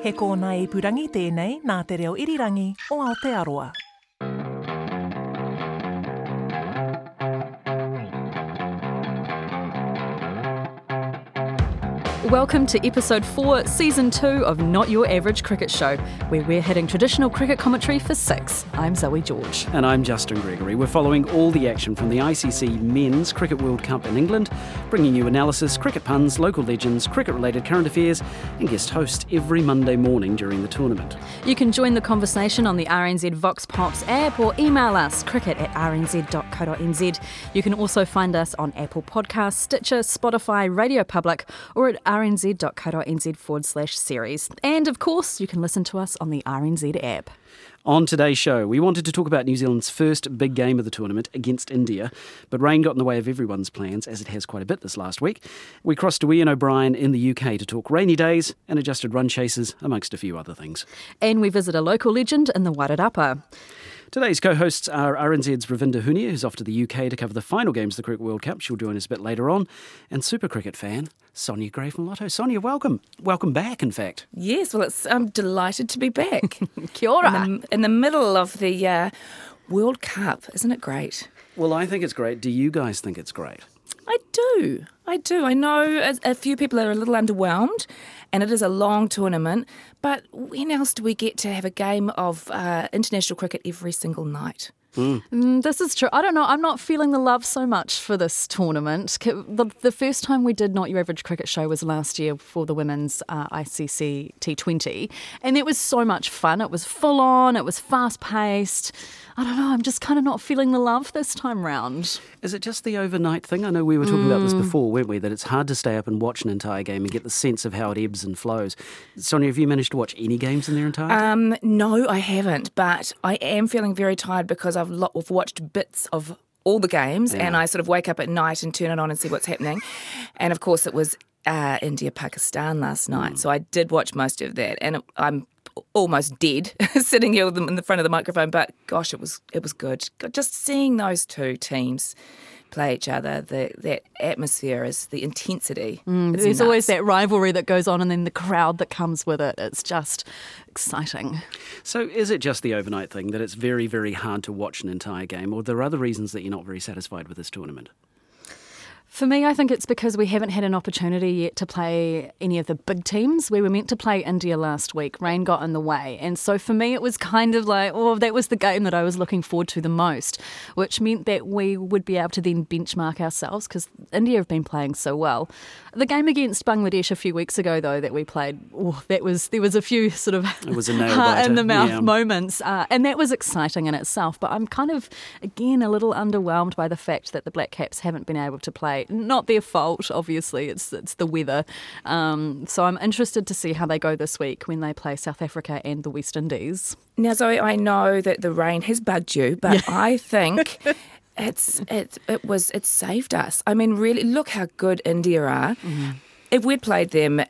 He kōna i purangi tēnei nā te reo irirangi o Aotearoa. Welcome to episode 4, season 2 of Not Your Average Cricket Show, where we're hitting traditional cricket commentary for six. I'm Zoe George. And I'm Justin Gregory. We're following all the action from the ICC Men's Cricket World Cup in England, bringing you analysis, cricket puns, local legends, cricket related current affairs, and guest host every Monday morning during the tournament. You can join the conversation on the RNZ Vox Pops app or email us cricket at rnz.co.nz. You can also find us on Apple Podcasts, Stitcher, Spotify, Radio Public, or at rnz.co.nz forward slash series. And of course, you can listen to us on the RNZ app. On today's show, we wanted to talk about New Zealand's first big game of the tournament against India, but rain got in the way of everyone's plans, as it has quite a bit this last week. We crossed to Ian O'Brien in the UK to talk rainy days and adjusted run chases, amongst a few other things. And we visit a local legend in the Wairarapa. Today's co hosts are RNZ's Ravinda Hunia, who's off to the UK to cover the final games of the Cricket World Cup. She'll join us a bit later on. And super cricket fan, Sonia Gray from Lotto. Sonia, welcome. Welcome back, in fact. Yes, well, it's, I'm delighted to be back. Kia ora. In the, in the middle of the uh, World Cup. Isn't it great? Well, I think it's great. Do you guys think it's great? I do. I do. I know a, a few people are a little underwhelmed, and it is a long tournament. But when else do we get to have a game of uh, international cricket every single night? Mm, this is true. I don't know. I'm not feeling the love so much for this tournament. The, the first time we did Not Your Average Cricket Show was last year for the women's uh, ICC T20, and it was so much fun. It was full on. It was fast paced. I don't know. I'm just kind of not feeling the love this time round. Is it just the overnight thing? I know we were talking about this before, weren't we? That it's hard to stay up and watch an entire game and get the sense of how it ebbs and flows. Sonia, have you managed to watch any games in their entirety? Um, no, I haven't, but I am feeling very tired because I've, lo- I've watched bits of all the games and I sort of wake up at night and turn it on and see what's happening. And of course, it was uh, India Pakistan last night, so I did watch most of that, and it, I'm almost dead sitting here with them in the front of the microphone. But gosh, it was it was good. Just seeing those two teams play each other, the that atmosphere is the intensity. Mm, it's There's always that rivalry that goes on, and then the crowd that comes with it. It's just exciting. so is it just the overnight thing that it's very, very hard to watch an entire game, or are there other reasons that you're not very satisfied with this tournament? For me, I think it's because we haven't had an opportunity yet to play any of the big teams. We were meant to play India last week. Rain got in the way. And so for me, it was kind of like, oh, that was the game that I was looking forward to the most, which meant that we would be able to then benchmark ourselves because India have been playing so well. The game against Bangladesh a few weeks ago, though, that we played, oh, that was there was a few sort of It was a heart in the mouth yeah. moments, uh, and that was exciting in itself. But I'm kind of again a little underwhelmed by the fact that the Black Caps haven't been able to play. Not their fault, obviously. It's it's the weather. Um, so I'm interested to see how they go this week when they play South Africa and the West Indies. Now, Zoe, I know that the rain has bugged you, but I think it's it, it was it saved us. I mean, really, look how good India are. If we'd played them,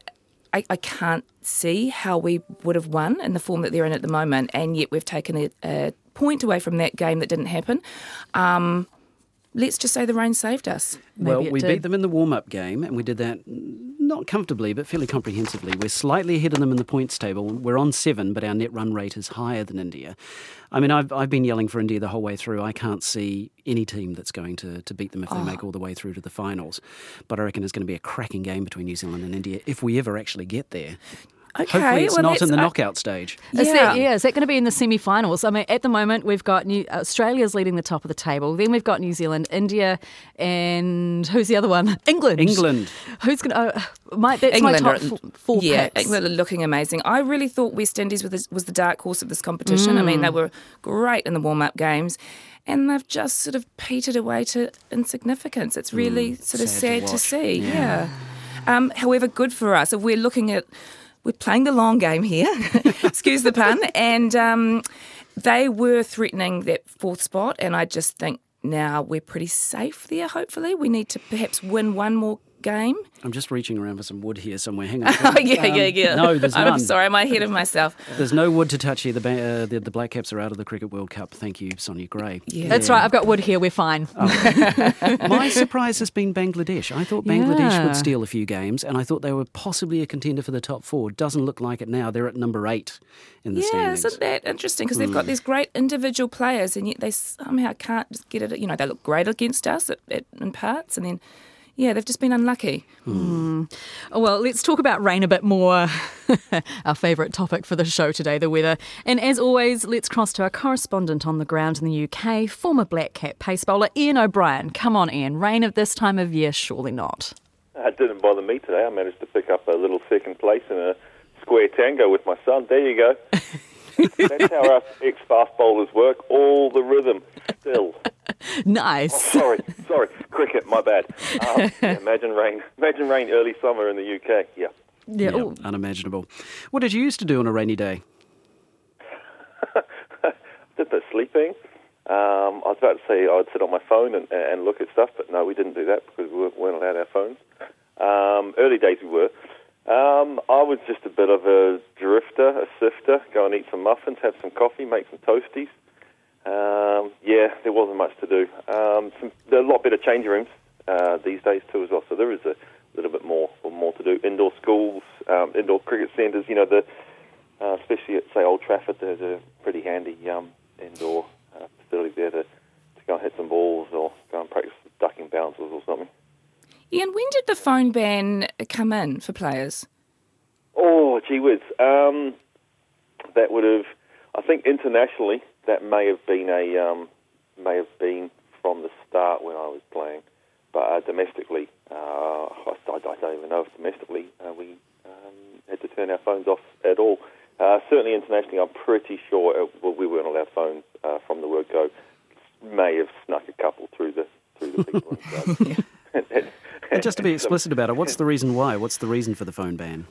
I, I can't see how we would have won in the form that they're in at the moment, and yet we've taken a, a point away from that game that didn't happen. Um, let's just say the rain saved us. Maybe well, we did. beat them in the warm up game, and we did that not comfortably, but fairly comprehensively. We're slightly ahead of them in the points table. We're on seven, but our net run rate is higher than India. I mean, I've, I've been yelling for India the whole way through. I can't see any team that's going to, to beat them if they ah. make all the way through to the finals. But I reckon it's going to be a cracking game between New Zealand and India if we ever actually get there. Okay, Hopefully, it's well, not let's- in the I- knockout stage. Is that, Yeah. yeah, is that going to be in the semi-finals? I mean, at the moment we've got New, Australia's leading the top of the table. Then we've got New Zealand, India, and who's the other one? England. England. Who's going to? Uh, my, that's England my top f- four yeah, picks. England are looking amazing. I really thought West Indies was the, was the dark horse of this competition. I Mm. mean, they were great in the warm up games, and they've just sort of petered away to insignificance. It's really sort of Mm, sad sad to to, watch. see. Yeah. Um, however, good for us if we're looking at we're playing the long game here. Excuse the pun. And um, they were threatening that fourth spot, and I just think now we're pretty safe there. Hopefully, we need to perhaps win one more game. I'm just reaching around for some wood here somewhere. Hang on. Oh, yeah, yeah, Um, yeah. No, there's none. I'm sorry, I'm ahead of myself. There's no wood to touch here. The, ba- uh, the the Black Caps are out of the Cricket World Cup. Thank you, Sonia Gray. Yeah. That's right. I've got wood here. We're fine. My surprise has been Bangladesh. I thought Bangladesh Yeah. would steal a few games, and I thought they were possibly a contender for the top four. Doesn't look like it now. They're at number eight in the Yeah, standings. isn't that interesting? Because they've got these great individual players, and yet they somehow can't just get it. You know, they look great against us at, at, in parts, and then yeah, they've just been unlucky. Oh, Well, let's talk about rain a bit more. our favourite topic for the show today, the weather. And as always, let's cross to our correspondent on the ground in the UK, former Black Cap pace bowler Ian O'Brien. Come on, Ian. Rain at this time of year, surely not. Uh, it didn't bother me today. I managed to pick up a little second place in a square tango with my son. There you go. That's how us ex-fast bowlers work. All the rhythm still. Nice. Sorry, sorry. Cricket, my bad. Um, yeah, imagine rain. Imagine rain early summer in the UK. Yeah. Yeah. Yeah, unimaginable. What did you used to do on a rainy day? Did the sleeping. Um, I was about to say I'd sit on my phone and, and look at stuff, but no, we didn't do that because we weren't allowed our phones. Um, early days we were. Um, I was just a bit of a drifter, a sifter, go and eat some muffins, have some coffee, make some toasties. Um, yeah, there wasn't much to do. Um, some, there are a lot better changing rooms uh, these days too as well, so there is a little bit more more to do. Indoor schools, um, indoor cricket centres, you know, the uh, especially at say Old Trafford, there's a pretty handy um, indoor uh, facility there to, to go and hit some balls or go and practice ducking bouncers or something. Ian, when did the phone ban come in for players? Oh, gee whiz. Um, that would have, I think internationally, that may have been a, um, may have been from the start when I was playing. But uh, domestically, uh, I, I don't even know if domestically uh, we um, had to turn our phones off at all. Uh, certainly internationally, I'm pretty sure it, well, we weren't allowed phones uh, from the word go. May have snuck a couple through the through the people. inside. And just to be explicit about it, what's the reason why? What's the reason for the phone ban?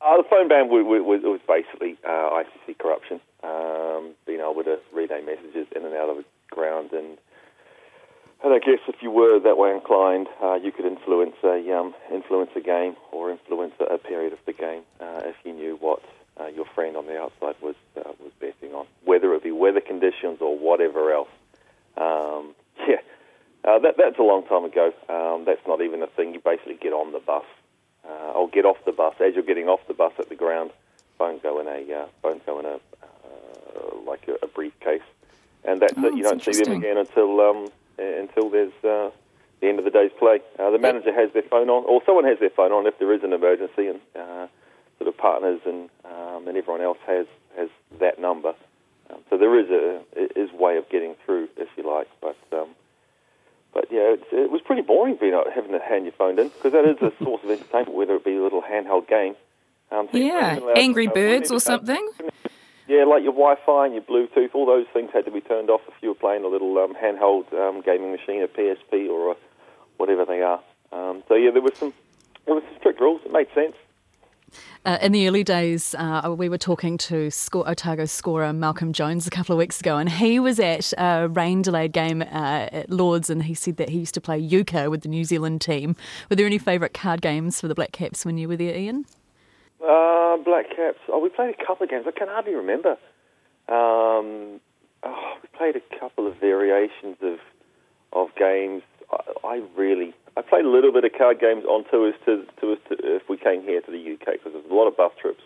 Uh, the phone ban was, was, was basically uh, ICC corruption, um, being able to relay messages in and out of the ground, and and I guess if you were that way inclined, uh, you could influence a um, influence a game or influence a, period of the game uh, if you knew what uh, your friend on the outside was uh, was betting on, whether it be weather conditions or whatever else. Um, yeah, uh, that, that's a long time ago. Um, that's not even a thing. You basically get on the bus uh, or get off the bus. As you're getting off the bus at the ground, phones go in a uh, phones go in a uh, like a, a briefcase, and that's Oh, it. You don't see them again until um, uh, until there's uh, the end of the day's play. Uh, the manager has their phone on, or someone has their phone on if there is an emergency, and uh, sort of partners and um, and everyone else has has that number. Um, so there is a is way of getting through, if you like, but. Um, but yeah, it was pretty boring being out, having to hand your phone in because that is a source of entertainment, whether it be a little handheld game. Um, so Yeah, Angry uh, Birds or something. Yeah, like your Wi-Fi and your Bluetooth, all those things had to be turned off if you were playing a little um, handheld um, gaming machine, a PSP or a, whatever they are. Um, so yeah, there was some there was some strict rules. It made sense. Uh, in the early days, uh, we were talking to score, Otago scorer Malcolm Jones a couple of weeks ago, and he was at a rain delayed game uh, at Lords, and he said that he used to play euchre with the New Zealand team. Were there any favourite card games for the Black Caps when you were there, Ian? Uh, Black Caps. Oh, we played a couple of games. I can hardly remember. Um, oh, we played a couple of variations of of games. I, I really, I played a little bit of card games on tours to, to, to if we came here to the UK because there's a lot of bus trips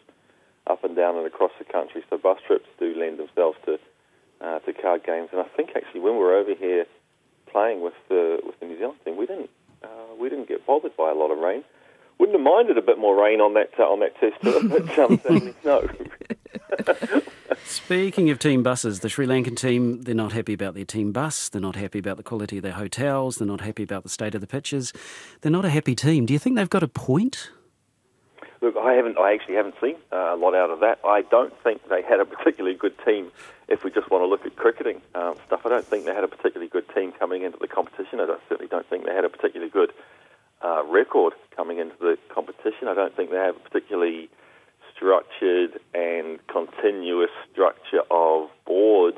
up and down and across the country. So bus trips do lend themselves to uh, to card games. And I think actually when we were over here playing with the with the New Zealand team, we didn't uh, we didn't get bothered by a lot of rain. Wouldn't have minded a bit more rain on that uh, on that test tour, but um, certainly no. Speaking of team buses, the Sri Lankan team, they're not happy about their team bus. They're not happy about the quality of their hotels. They're not happy about the state of the pitches. They're not a happy team. Do you think they've got a point? Look, I haven't. I actually haven't seen uh, a lot out of that. I don't think they had a particularly good team. If we just want to look at cricketing um, stuff, I don't think they had a particularly good team coming into the competition. I certainly don't think they had a particularly good uh, record coming into the competition. I don't think they have a particularly structured and continuous structure of board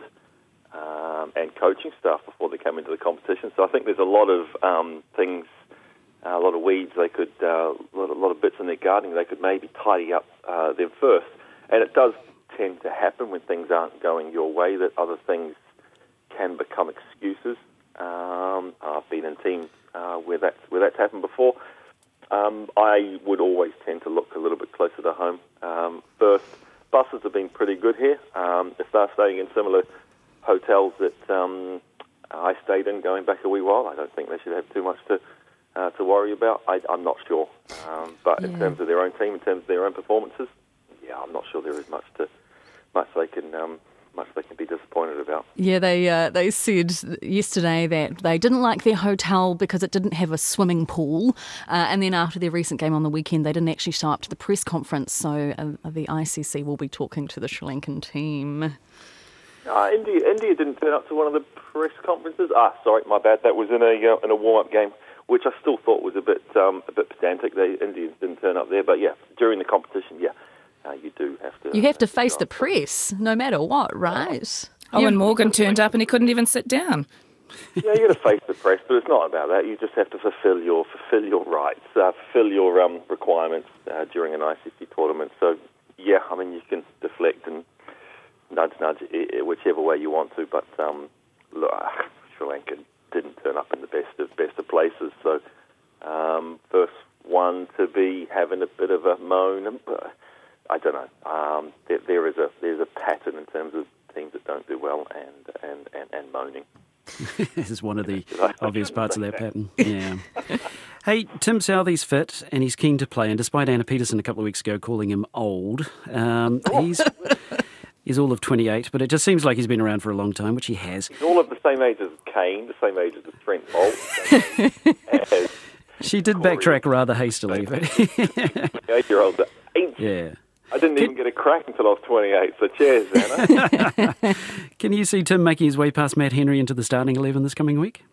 um, and coaching staff before they come into the competition. So I think there's a lot of um, things a lot of weeds, they could uh, a, lot of, a lot of bits in their gardening, they could maybe tidy up uh, them first. And it does tend to happen when things aren't going your way that other things can become excuses. Um, I've been in teams uh, where that's where that's happened before. Um, I would always tend to look a little bit closer to home. Um, first, buses have been pretty good here. Um, if they're staying in similar hotels that um, I stayed in going back a wee while, I don't think they should have too much to uh, to worry about. I, I'm not sure, um, but in terms of their own team, in terms of their own performances, yeah, I'm not sure there is much to much they can um, much they can be disappointed about. Yeah, they uh, they said yesterday that they didn't like their hotel because it didn't have a swimming pool, uh, and then after their recent game on the weekend, they didn't actually show up to the press conference. So uh, the ICC will be talking to the Sri Lankan team. Uh, India, India didn't turn up to one of the press conferences. Ah, sorry, my bad. That was in a uh, in a warm up game, which I still thought was a bit um, a bit pedantic. They Indians didn't turn up there, but yeah, during the competition, yeah, uh, you do have to. You have to face the press no matter what, right? Eoin Morgan turned up and he couldn't even sit down. Yeah, you got to face the press, but it's not about that. You just have to fulfil your fulfil your rights, uh, fulfil your um, requirements uh, during an ICC tournament. So, yeah, I mean, you can deflect and nudge, nudge, i- i- whichever way you want to. But um, look, Sri Lanka didn't turn up in the best of best of places. So, um, first one to be having a bit of a moan. uh, I don't know. Um, there, there is a there's a pattern in terms of teams that don't do well and and, and, and moaning. This is one of the obvious parts of that pattern. Yeah. hey, Tim Southee's fit and he's keen to play. And despite Anna Peterson a couple of weeks ago calling him old, um, he's he's all of 28. But it just seems like he's been around for a long time, which he has. He's all of the same age as Kane, the same age as Trent Boult, the same age She did backtrack rather hastily, but eight-year-old. Yeah. I didn't even get a crack until I was 28. So cheers, Anna. Can you see Tim making his way past Matt Henry into the starting 11 this coming week?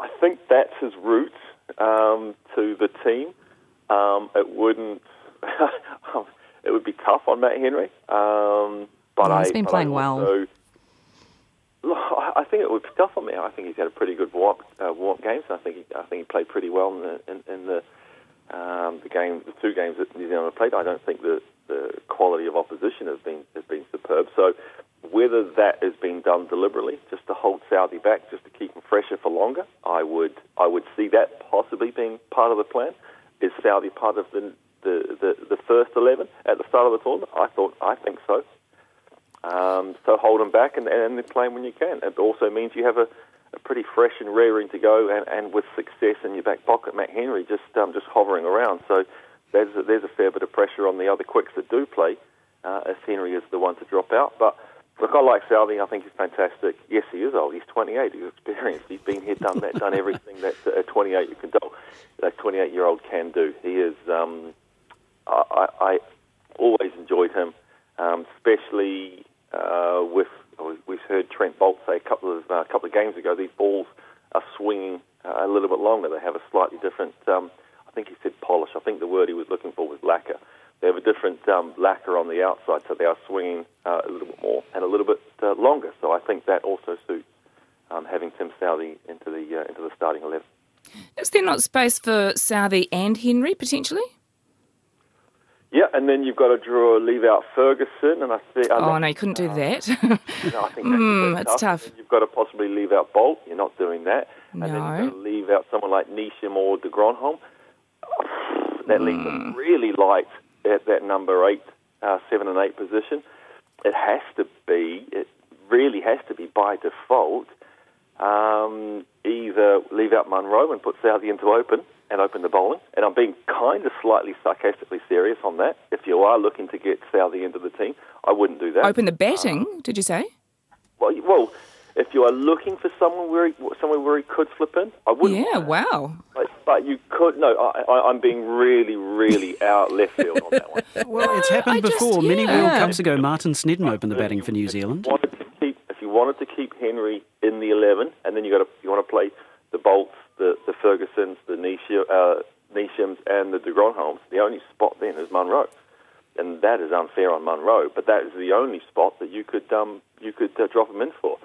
I think that's his route um, to the team. Um, it wouldn't. it would be tough on Matt Henry. Um, but Yeah, he's I, been but playing I well. also- Look, I I think it would be tough on me. I think he's had a pretty good warm uh, warm games. I think he, I think he played pretty well in the in, in the um, the game, the two games that New Zealand have played. I don't think the the quality of opposition has been has been superb. So whether that has been done deliberately, just to hold Southee back, just to keep him fresher for longer, I would I would see that possibly being part of the plan. Is Southee part of the the, the, the first eleven at the start of the tournament? I thought I think so. Um, so hold them back and, and then play when you can. It also means you have a, a pretty fresh and rearing to go and, and with success in your back pocket. Matt Henry just um, just hovering around. So there's a, there's a fair bit of pressure on the other quicks that do play uh, if Henry is the one to drop out. But look, I like Southee. I think he's fantastic. Yes, he is old. He's 28. He's experienced. He's been here, done that, done everything that a 28 you can do. That 28 year old can do. He is. Um, I, I, always enjoyed him, um, especially uh, with we've heard Trent Boult say a couple of uh, a couple of games ago. These balls are swinging uh, a little bit longer. They have a slightly different. Um, think he said polish. I think the word he was looking for was lacquer. They have a different um, lacquer on the outside, so they are swinging uh, a little bit more and a little bit uh, longer. So I think that also suits um, having Tim Southee into the uh, into the starting eleven. Is there not space for Southee and Henry potentially? Yeah, and then you've got to draw leave out Ferguson, and I think. Oh no, you couldn't do that. Know, I think that's Mm, tough. And You've got to possibly leave out Boult. You're not doing that. And then No. you've got to leave out someone like Neesham or de Grandhomme. That leaves Mm. them really light at that number eight, uh, seven and eight position. It has to be, it really has to be by default, um, either leave out Munro and put Southee into open and open the bowling. And I'm being kind of slightly sarcastically serious on that. If you are looking to get Southee into the team, I wouldn't do that. Open the batting, did you say? Well, well, if you are looking for someone where he, somewhere where he could flip in, I wouldn't. Yeah, wow. But, but you could. No, I, I, I'm being really, really out left field on that one. Well, it's happened I just- before. Many yeah. World Cups ago, Martin Snedden opened the batting for New Zealand. If you wanted to keep, if you wanted to keep Henry in the eleven, and then you got to you want to play the Boults, the the Fergusons, the Nisha, uh, Neeshams, and the de Grandhommes. The only spot then is Munro, and that is unfair on Munro. But that is the only spot that you could um, you could uh, drop him in for.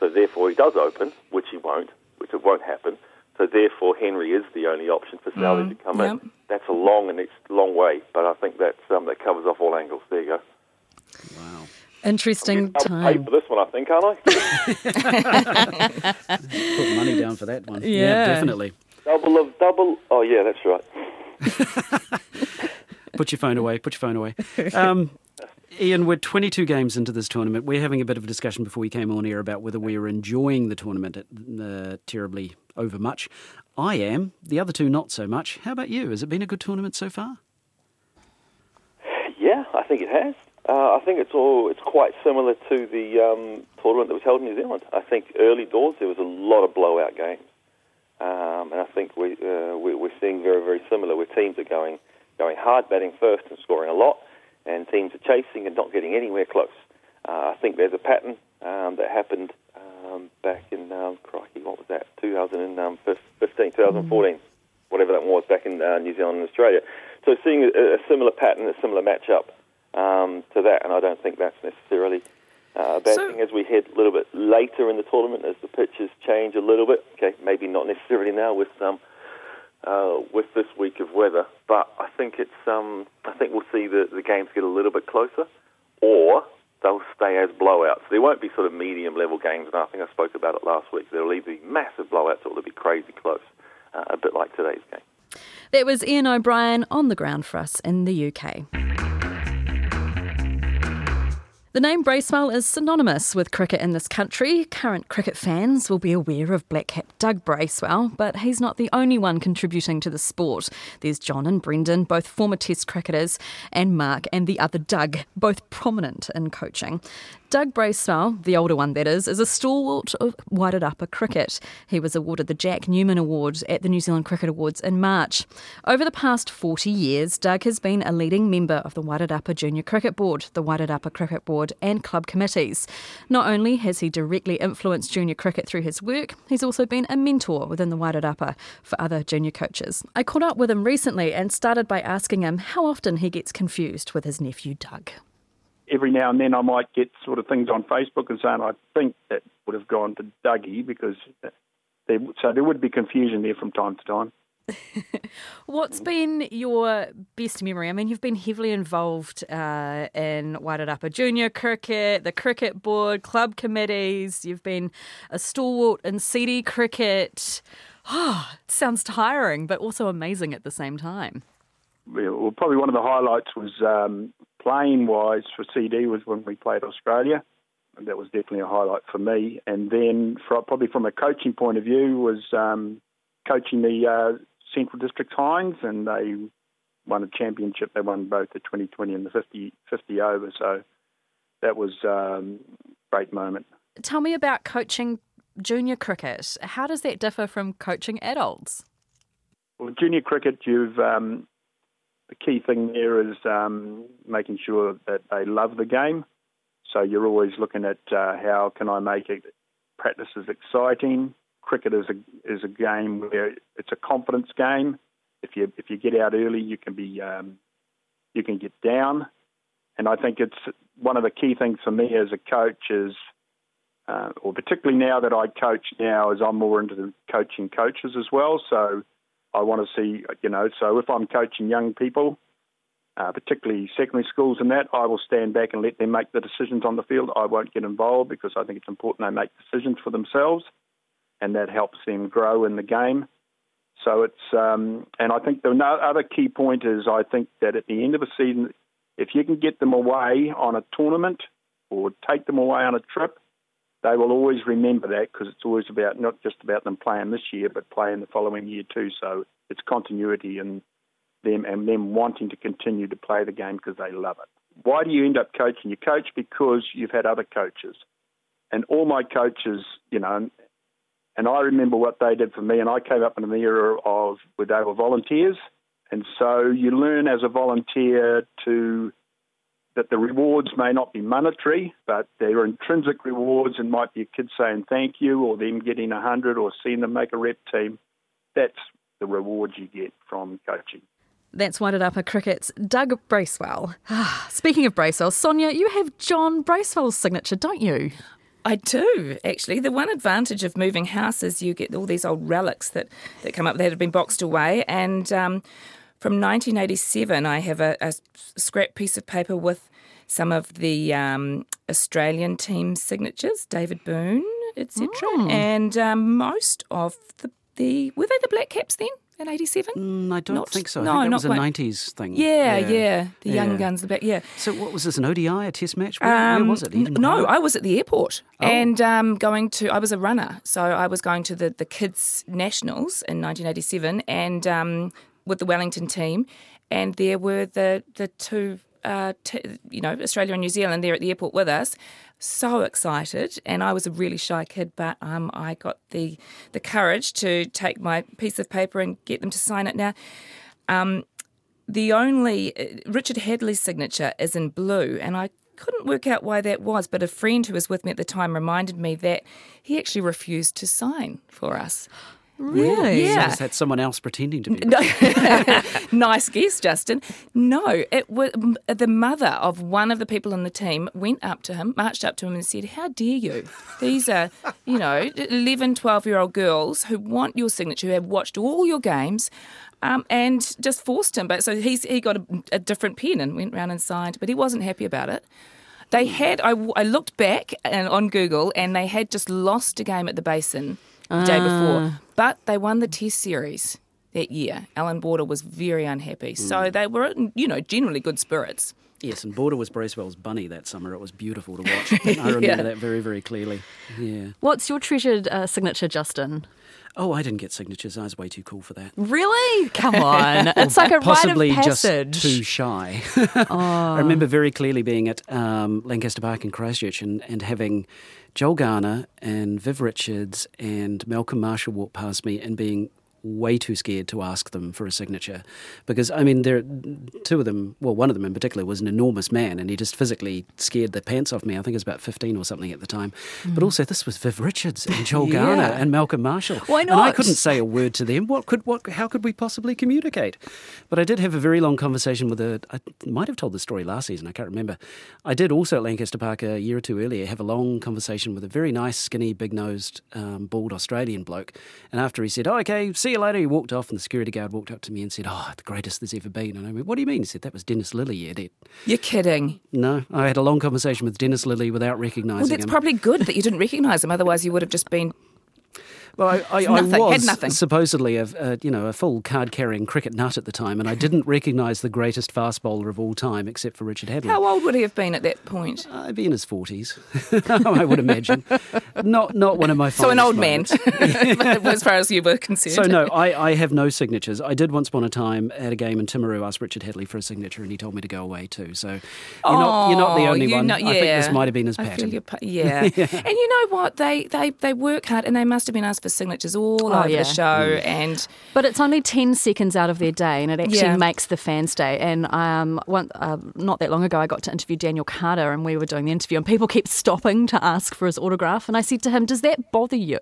So therefore, he does open, which he won't, which it won't happen. So therefore, Henry is the only option for Southee to come yep. in. That's a long and it's long way, but I think that's um, that covers off all angles. There you go. Wow. Interesting I'll pay time. for this one, I think, aren't I? Put money down for that one. Yeah. definitely. double of double. Oh yeah, that's right. Put your phone away. Put your phone away. Um, Ian, we're 22 games into this tournament. We're having a bit of a discussion before we came on air about whether we are enjoying the tournament uh, terribly overmuch. I am. The other two, not so much. How about you? Has it been a good tournament so far? Yeah, I think it has. Uh, I think it's all it's quite similar to the um, tournament that was held in New Zealand. I think early doors there was a lot of blowout games, um, and I think we, uh, we we're seeing very very similar where teams are going going hard batting first and scoring a lot, and teams are chasing and not getting anywhere close. Uh, I think there's a pattern um, that happened um, back in um, crikey, what was that? 2015, 2014, whatever that was back in uh, New Zealand and Australia. So seeing a, a similar pattern, a similar matchup um, to that, and I don't think that's necessarily uh, a bad So- thing as we head a little bit later in the tournament, as the pitches change a little bit. Okay, maybe not necessarily now with um, uh, with this week of weather, but I think it's um, I think we'll see the, the games get a little bit closer, or they'll stay as blowouts. There won't be sort of medium level games, and I think I spoke about it last week. There'll either be massive blowouts or they'll be crazy close, uh, a bit like today's game. That was Ian O'Brien on the ground for us in the UK. The name Bracewell is synonymous with cricket in this country. Current cricket fans will be aware of black cap Doug Bracewell, but he's not the only one contributing to the sport. There's John and Brendan, both former Test cricketers, and Mark and the other Doug, both prominent in coaching. Doug Bracewell, the older one that is, is a stalwart of Upper cricket. He was awarded the Jack Newman Award at the New Zealand Cricket Awards in March. Over the past 40 years, Doug has been a leading member of the Upper Junior Cricket Board, the Upper Cricket Board, and club committees. Not only has he directly influenced junior cricket through his work, he's also been a mentor within the Upper for other junior coaches. I caught up with him recently and started by asking him how often he gets confused with his nephew Doug. Every now and then I might get sort of things on Facebook and saying I think that would have gone to Dougie because there, so there would be confusion there from time to time. What's been your best memory? I mean, you've been heavily involved uh, in Upper Junior cricket, the cricket board, club committees. You've been a stalwart in CD cricket. Oh, it sounds tiring, but also amazing at the same time. Well, probably one of the highlights was um, playing wise for CD was when we played Australia. And that was definitely a highlight for me. And then, for, probably from a coaching point of view, was um, coaching the uh, Central District Hinds, and they won a championship. They won both the 2020 and the 50, 50 over. So that was um, a great moment. Tell me about coaching junior cricket. How does that differ from coaching adults? Well, junior cricket, you've um, the key thing there is um, making sure that they love the game. So you're always looking at uh, how can I make it practices exciting. Cricket is a is a game where it's a confidence game. If you if you get out early, you can be um, you can get down, and I think it's one of the key things for me as a coach is, uh, or particularly now that I coach now, is I'm more into the coaching coaches as well. So I want to see, you know, so if I'm coaching young people, uh, particularly secondary schools and that, I will stand back and let them make the decisions on the field. I won't get involved because I think it's important they make decisions for themselves, and that helps them grow in the game. So it's, um, and I think the other key point is I think that at the end of a season, if you can get them away on a tournament or take them away on a trip, they will always remember that because it's always about not just about them playing this year, but playing the following year too. So it's continuity and them and them wanting to continue to play the game because they love it. Why do you end up coaching? You coach because you've had other coaches, and all my coaches, you know, and I remember what they did for me. And I came up in an era of where they were volunteers, and so you learn as a volunteer to that the rewards may not be monetary, but they're intrinsic rewards and might be a kid saying thank you or them getting a hundred or seeing them make a rep team. That's the rewards you get from coaching. That's Wairarapa Cricket's Doug Bracewell. Speaking of Bracewell, Sonia, you have John Bracewell's signature, don't you? I do actually. The one advantage of moving house is you get all these old relics that, that come up that have been boxed away. And um, from 1987, I have a, a scrap piece of paper with some of the um, Australian team signatures, David Boon, etc., and um, most of the, the were they the Black Caps then in '87? Mm, I don't Not- think so. I no, think that not was a quite. 90s thing. Yeah, yeah, the young Yeah. guns, the back, yeah. So what was this, an ODI, a test match? Where, where Um, was it? Eden No, Park? I was at the airport Oh. and um, going to. I was a runner, so I was going to the the kids nationals in 1987, and um, with the Wellington team, and there were the the two. Uh, t- you know, Australia and New Zealand there at the airport with us. So excited, and I was a really shy kid, but um, I got the the courage to take my piece of paper and get them to sign it. Now, um, the only uh, Richard Hadlee's signature is in blue, and I couldn't work out why that was. But a friend who was with me at the time reminded me that he actually refused to sign for us. Really? Yeah. So is that someone else pretending to be? No. nice guess, Justin. No, it was the mother of one of the people in the team went up to him, marched up to him, and said, "How dare you? These are, you know, 11, 12 year old girls who want your signature, who have watched all your games." Um, and just forced him. But so he's he got a, a different pen and went round and signed, but he wasn't happy about it. They had I, I looked back and on Google and they had just lost a game at the Basin the day before, but they won the Test series that year. Allan Border was very unhappy, so they were you know generally good spirits. Yes, and Border was Bracewell's bunny that summer. It was beautiful to watch. I remember Yeah. that very, very clearly. Yeah. What's your treasured uh, signature, Justin? Oh, I didn't get signatures. I was way too cool for that. Really? Come on. It's like a Possibly rite of passage. just too shy. Oh. I remember very clearly being at um, Lancaster Park in Christchurch and, and having Joel Garner and Viv Richards and Malcolm Marshall walk past me and being way too scared to ask them for a signature. Because I mean there two of them well one of them in particular was an enormous man and he just physically scared the pants off me. I think it was about 15 or something at the time. But also this was Viv Richards and Joel Garner and Malcolm Marshall. Why not and I couldn't say a word to them. What could what how could we possibly communicate? But I did have a very long conversation with a I might have told the story last season I can't remember. I did also at Lancaster Park a year or two earlier have a long conversation with a very nice skinny big nosed um, bald Australian bloke. And after he said oh, okay see you later he walked off and the security guard walked up to me and said oh the greatest there's ever been and I went what do you mean he said that was Dennis Lillee Eddie You're kidding. no I had a long conversation with Dennis Lillee without recognising him. Well, that's him probably good that you didn't recognise him. Otherwise, you would have just been. Well, I, I, I Nothing, had was nothing. supposedly a, a you know a full card carrying cricket nut at the time, and I didn't recognise the greatest fast bowler of all time, except for Richard Hadlee. How old would he have been at that point? Uh, I'd be in his forties, I would imagine. Not not one of my. So an old man, as far as you were concerned. So no, I, I have no signatures. I did once upon a time at a game in Timaru ask Richard Hadlee for a signature, and he told me to go away too. So you're not you're not the Oh, only one. know- I think this might have been his I pattern. pa- yeah. and you know what? They, they they work hard, and they must have been asked for signatures all Oh, over yeah. the show. And But it's only 10 seconds out of their day, and it actually Yeah. makes the fans' day. And um, one, uh, not that long ago, I got to interview Daniel Carter, and we were doing the interview, and people kept stopping to ask for his autograph. And I said to him, Does that bother you?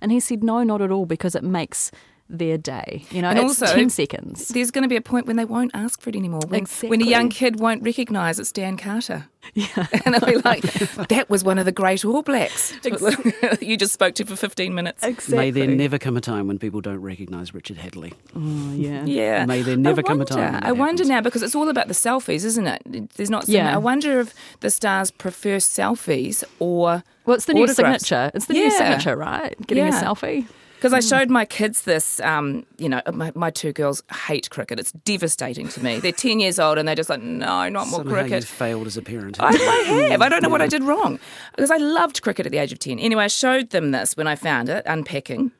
And he said, No, not at all, because it makes their day. You know, And it's also- 10 seconds. there's going to be a point when they won't ask for it anymore. When, when a young kid won't recognise it's Dan Carter. Yeah. and they'll be like, that was one of the great All Blacks exactly. you just spoke to for 15 minutes. Exactly. May there never come a time when people don't recognise Richard Hadlee. Oh, yeah. Yeah. May there never I come a wonder- time when that I wonder happens. now because it's all about the selfies, isn't it? There's not. Yeah. I wonder if the stars prefer selfies or. Well, it's the new signature. It's the new signature, right? Getting Yeah. a selfie. Because I showed my kids this, um, you know, my, my two girls hate cricket. It's devastating to me. They're 10 years old and they're just like, no, not more Somehow cricket. you've failed as a parent. I, I have. I don't know what I did wrong because I loved cricket at the age of 10. Anyway, I showed them this when I found it, unpacking.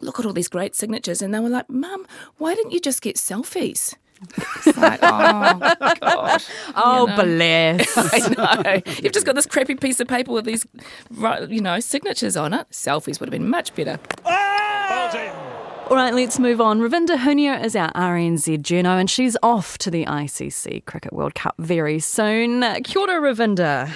Look at all these great signatures. And they were like, Mum, why didn't you just get selfies? It's like, oh, God. Oh, know. bless. I know. You've just got this crappy piece of paper with these, ri- you know, signatures on it. Selfies would have been much better. All right, let's move on. Ravinda Hunia is our RNZ journo, and she's off to the ICC Cricket World Cup very soon. Kia ora, Ravinda.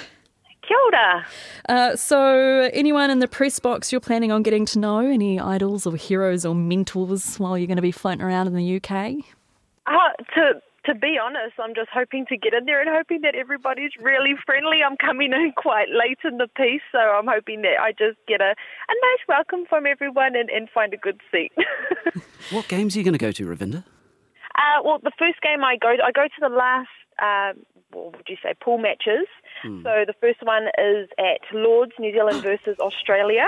Kia ora. Uh, so, anyone in the press box you're planning on getting to know? Any idols or heroes or mentors while you're going to be floating around in the UK? Uh, to to be honest, I'm just hoping to get in there and hoping that everybody's really friendly. I'm coming in quite late in the piece, so I'm hoping that I just get a, a nice welcome from everyone and, and find a good seat. what games are you going to go to, Ravinda? Uh, well, the first game I go, to, I go to the last. Um, what would you say, pool matches. Hmm. So the first one is at Lords, New Zealand versus Australia.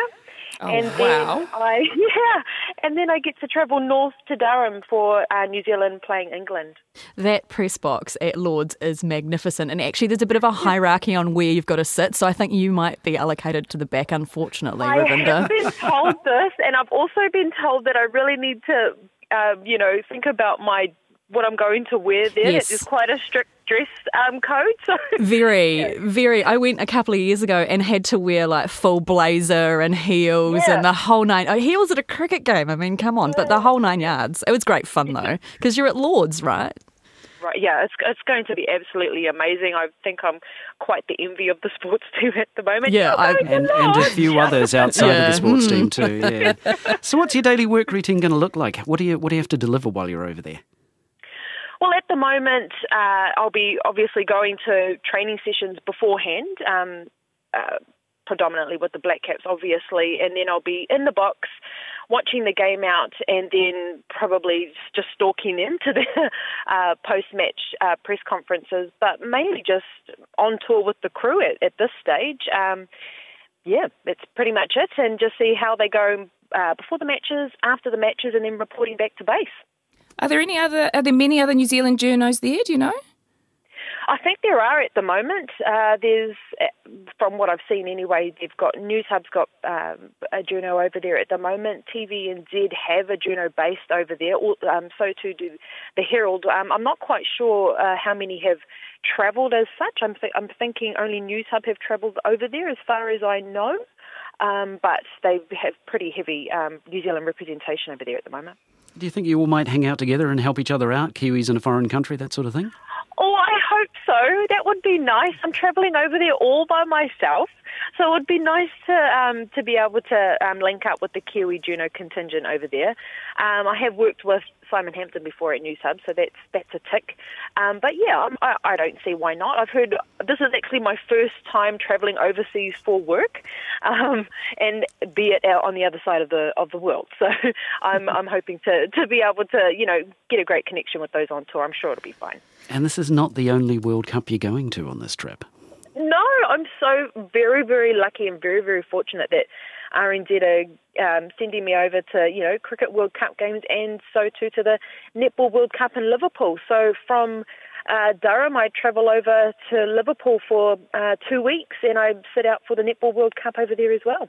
Oh, and wow. then I yeah, and then I get to travel north to Durham for uh, New Zealand playing England. That press box at Lords is magnificent. And actually, there's a bit of a hierarchy on where you've got to sit. So I think you might be allocated to the back, unfortunately, I Ravinda. have been told this, and I've also been told that I really need to, um, you know, think about my what I'm going to wear there. Yes. It's quite a strict dress um, code. So Very, very. I went a couple of years ago and had to wear like full blazer and heels Yeah. and the whole nine. Oh, heels at a cricket game. I mean, come on, but the whole nine yards. It was great fun though, because you're at Lords, right? Right, yeah, it's it's going to be absolutely amazing. I think I'm quite the envy of the sports team at the moment. Yeah, I- And, and a few others outside of the sports team too. Yeah. so, what's your daily work routine going to look like? What do you What do you have to deliver while you're over there? Well, at the moment, uh, I'll be obviously going to training sessions beforehand, um, uh, predominantly with the Black Caps, obviously, and then I'll be in the box watching the game out and then probably just stalking them to the uh, post-match uh, press conferences, but mainly just on tour with the crew at, at this stage. Um, yeah, that's pretty much it, and just see how they go uh, before the matches, after the matches, and then reporting back to base. Are there any other? Are there many other New Zealand journos there? Do you know? I think there are at the moment. Uh, there's, uh, from what I've seen anyway, they've got Newshub's got um, a Juno over there at the moment. TVNZ have a Juno based over there. Um, so too do the Herald. Um, I'm not quite sure uh, how many have travelled as such. I'm, th- I'm thinking only Newshub have travelled over there, as far as I know. Um, but they have pretty heavy um, New Zealand representation over there at the moment. Do you think you all might hang out together and help each other out, Kiwis in a foreign country, that sort of thing? Oh, I hope so. That would be nice. I'm travelling over there all by myself, so it would be nice to um, to be able to um, link up with the Kiwi Juno contingent over there. Um, I have worked with Simon Hampton before at Newshub, so that's that's a tick. Um, but yeah, I, I don't see why not. I've heard this is actually my first time travelling overseas for work, um, and be it out on the other side of the of the world. So I'm I'm hoping to to be able to you know get a great connection with those on tour. I'm sure it'll be fine. And this is not the only World Cup you're going to on this trip. No, I'm so very, very lucky and very, very fortunate that RNZ are um, sending me over to, you know, Cricket World Cup games and so too to the Netball World Cup in Liverpool. So from uh, Durham, I travel over to Liverpool for uh, two weeks and I sit out for the Netball World Cup over there as well.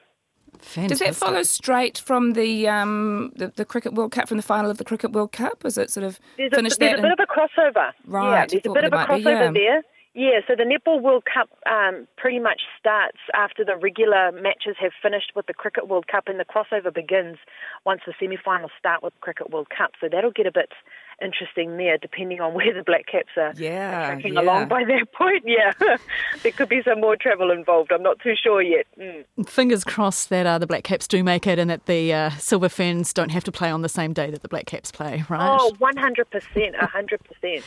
Fantastic. Does that follow straight from the, um, the the Cricket World Cup, from the final of the Cricket World Cup? Is it sort of There's a, finished there's that? a bit and- of a crossover. Right, Yeah, there's a bit of a there might be, crossover yeah. there. Yeah, so the Netball World Cup um, pretty much starts after the regular matches have finished with the Cricket World Cup, and the crossover begins once the semi-finals start with Cricket World Cup. So that'll get a bit interesting there, depending on where the Black Caps are Yeah, tracking yeah. along by that point. Yeah, there could be some more travel involved. I'm not too sure yet. Mm. Fingers crossed that uh, the Black Caps do make it and that the uh, Silver Ferns don't have to play on the same day that the Black Caps play, right? Oh, 100%, 100%.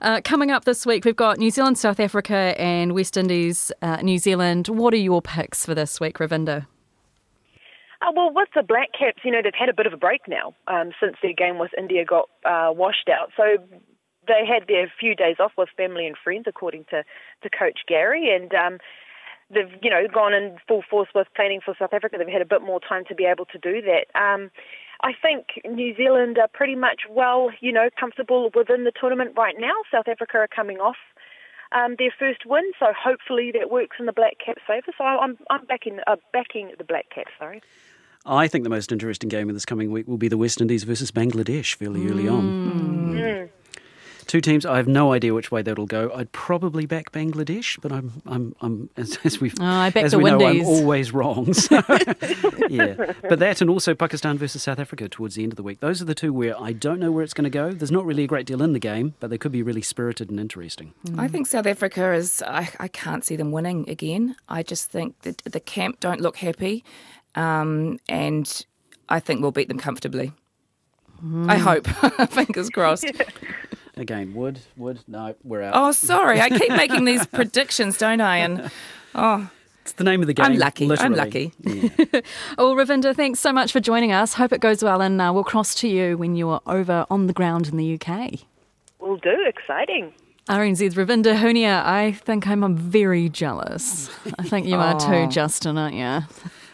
Uh, coming up this week, we've got New Zealand, South Africa, and West Indies, uh, New Zealand. What are your picks for this week, Ravinder? Oh, well, with the Black Caps, you know, they've had a bit of a break now um, since their game with India got uh, washed out. So they had their few days off with family and friends, according to, to Coach Gary. And um, they've, you know, gone in full force with planning for South Africa. They've had a bit more time to be able to do that. Um, I think New Zealand are pretty much well, you know, comfortable within the tournament right now. South Africa are coming off um, their first win, so hopefully that works in the Black Caps' favour. So I'm I'm backing uh, backing the Black Caps. Sorry. I think the most interesting game of this coming week will be the West Indies versus Bangladesh fairly early on. Mm. Two teams, I have no idea which way that'll go. I'd probably back Bangladesh, but I'm, I'm, I'm as, as we've, Oh, I back as the we know, I'm always wrong. So, yeah, but that and also Pakistan versus South Africa towards the end of the week. Those are the two where I don't know where it's going to go. There's not really a great deal in the game, but they could be really spirited and interesting. I think South Africa is. I, I can't see them winning again. I just think that the camp don't look happy, um, and I think we'll beat them comfortably. I hope. Fingers crossed. Again, wood, wood. No, we're out. Oh, sorry. I keep making these predictions, don't I? And oh, It's the name of the game. I'm lucky. I'm lucky. Yeah. Oh, Ravinda, thanks so much for joining us. Hope it goes well, and uh, we'll cross to you when you're over on the ground in the UK. Will do. Exciting. RNZ's Ravinda Hunia, I think I'm um, very jealous. I think you are too, Justin, aren't you?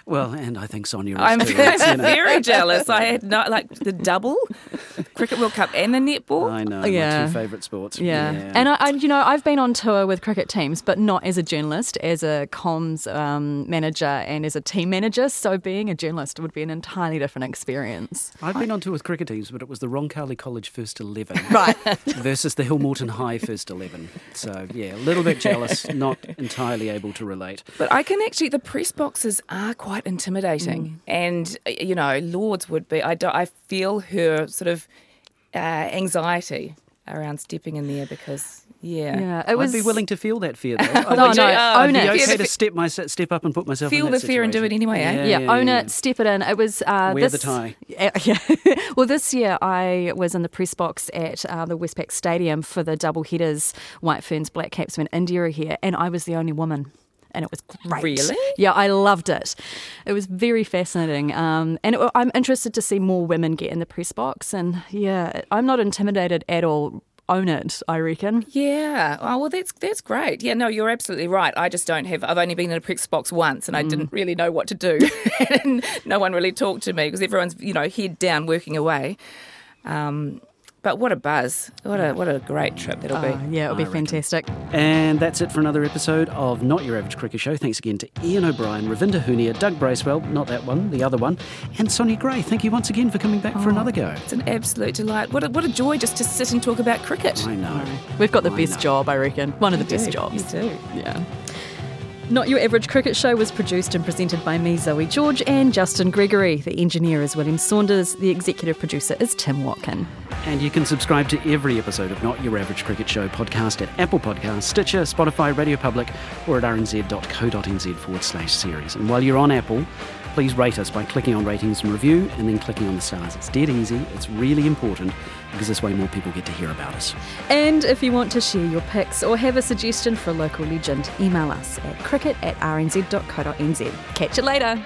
Well, and I think Sonia is I'm too. It's, you know, very jealous. I had not like the double cricket World Cup and the netball. I know. Yeah. My two favourite sports. Yeah. And I, I, you know, I've been on tour with cricket teams, but not as a journalist, as a comms um, manager and as a team manager. So being a journalist would be an entirely different experience. I've been on tour with cricket teams, but it was the Roncalli College first 11 Right. versus the Hillmorton High first 11. So, yeah, a little bit jealous, not entirely able to relate. But I can actually, the press boxes are quite intimidating. Mm. And, you know, Lords would be, I, do, I feel her sort of uh, anxiety around stepping in there because, yeah. Yeah. It was I'd be willing to feel that fear, though. I No, would- no, I'd own be it. okay Feel to step, my, step up and put myself Feel in that the fear and do it anyway, eh? yeah, own it, step it in. It was uh, Wear this, the tie. Yeah, yeah. well, this year I was in the press box at uh, the Westpac Stadium for the double headers, White Ferns, Black Caps when India are here, and I was the only woman. And it was great. Really? Yeah, I loved it. It was very fascinating. Um, and it, I'm interested to see more women get in the press box. And yeah, I'm not intimidated at all. Own it, I reckon. Yeah. Oh, well, that's that's great. Yeah, no, you're absolutely right. I just don't have. I've only been in a press box once, and I Mm. didn't really know what to do. and no one really talked to me because everyone's you know head down working away. Um, but what a buzz! What a what a great trip that'll Uh, be. yeah, it'll be reckon. fantastic. And that's it for another episode of Not Your Average Cricket Show. Thanks again to Ian O'Brien, Ravinda Hunia, Doug Bracewell, not that one, the other one, and Sonia Gray. Thank you once again for coming back for another go. It's an absolute delight. What a, what a joy just to sit and talk about cricket. I know. We've got the I best know. job, I reckon. One of the You best do, jobs. You do. Yeah. Not Your Average Cricket Show was produced and presented by me, Zoe George, and Justin Gregory. The engineer is William Saunders. The executive producer is Tim Watkin. And you can subscribe to every episode of Not Your Average Cricket Show podcast at Apple Podcasts, Stitcher, Spotify, Radio Public, or at rnz.co.nz forward slash series. And while you're on Apple, please rate us by clicking on ratings and review and then clicking on the stars. It's dead easy, it's really important because this way more people get to hear about us. And if you want to share your picks or have a suggestion for a local legend, email us at cricket at rnz.co.nz. Catch you later.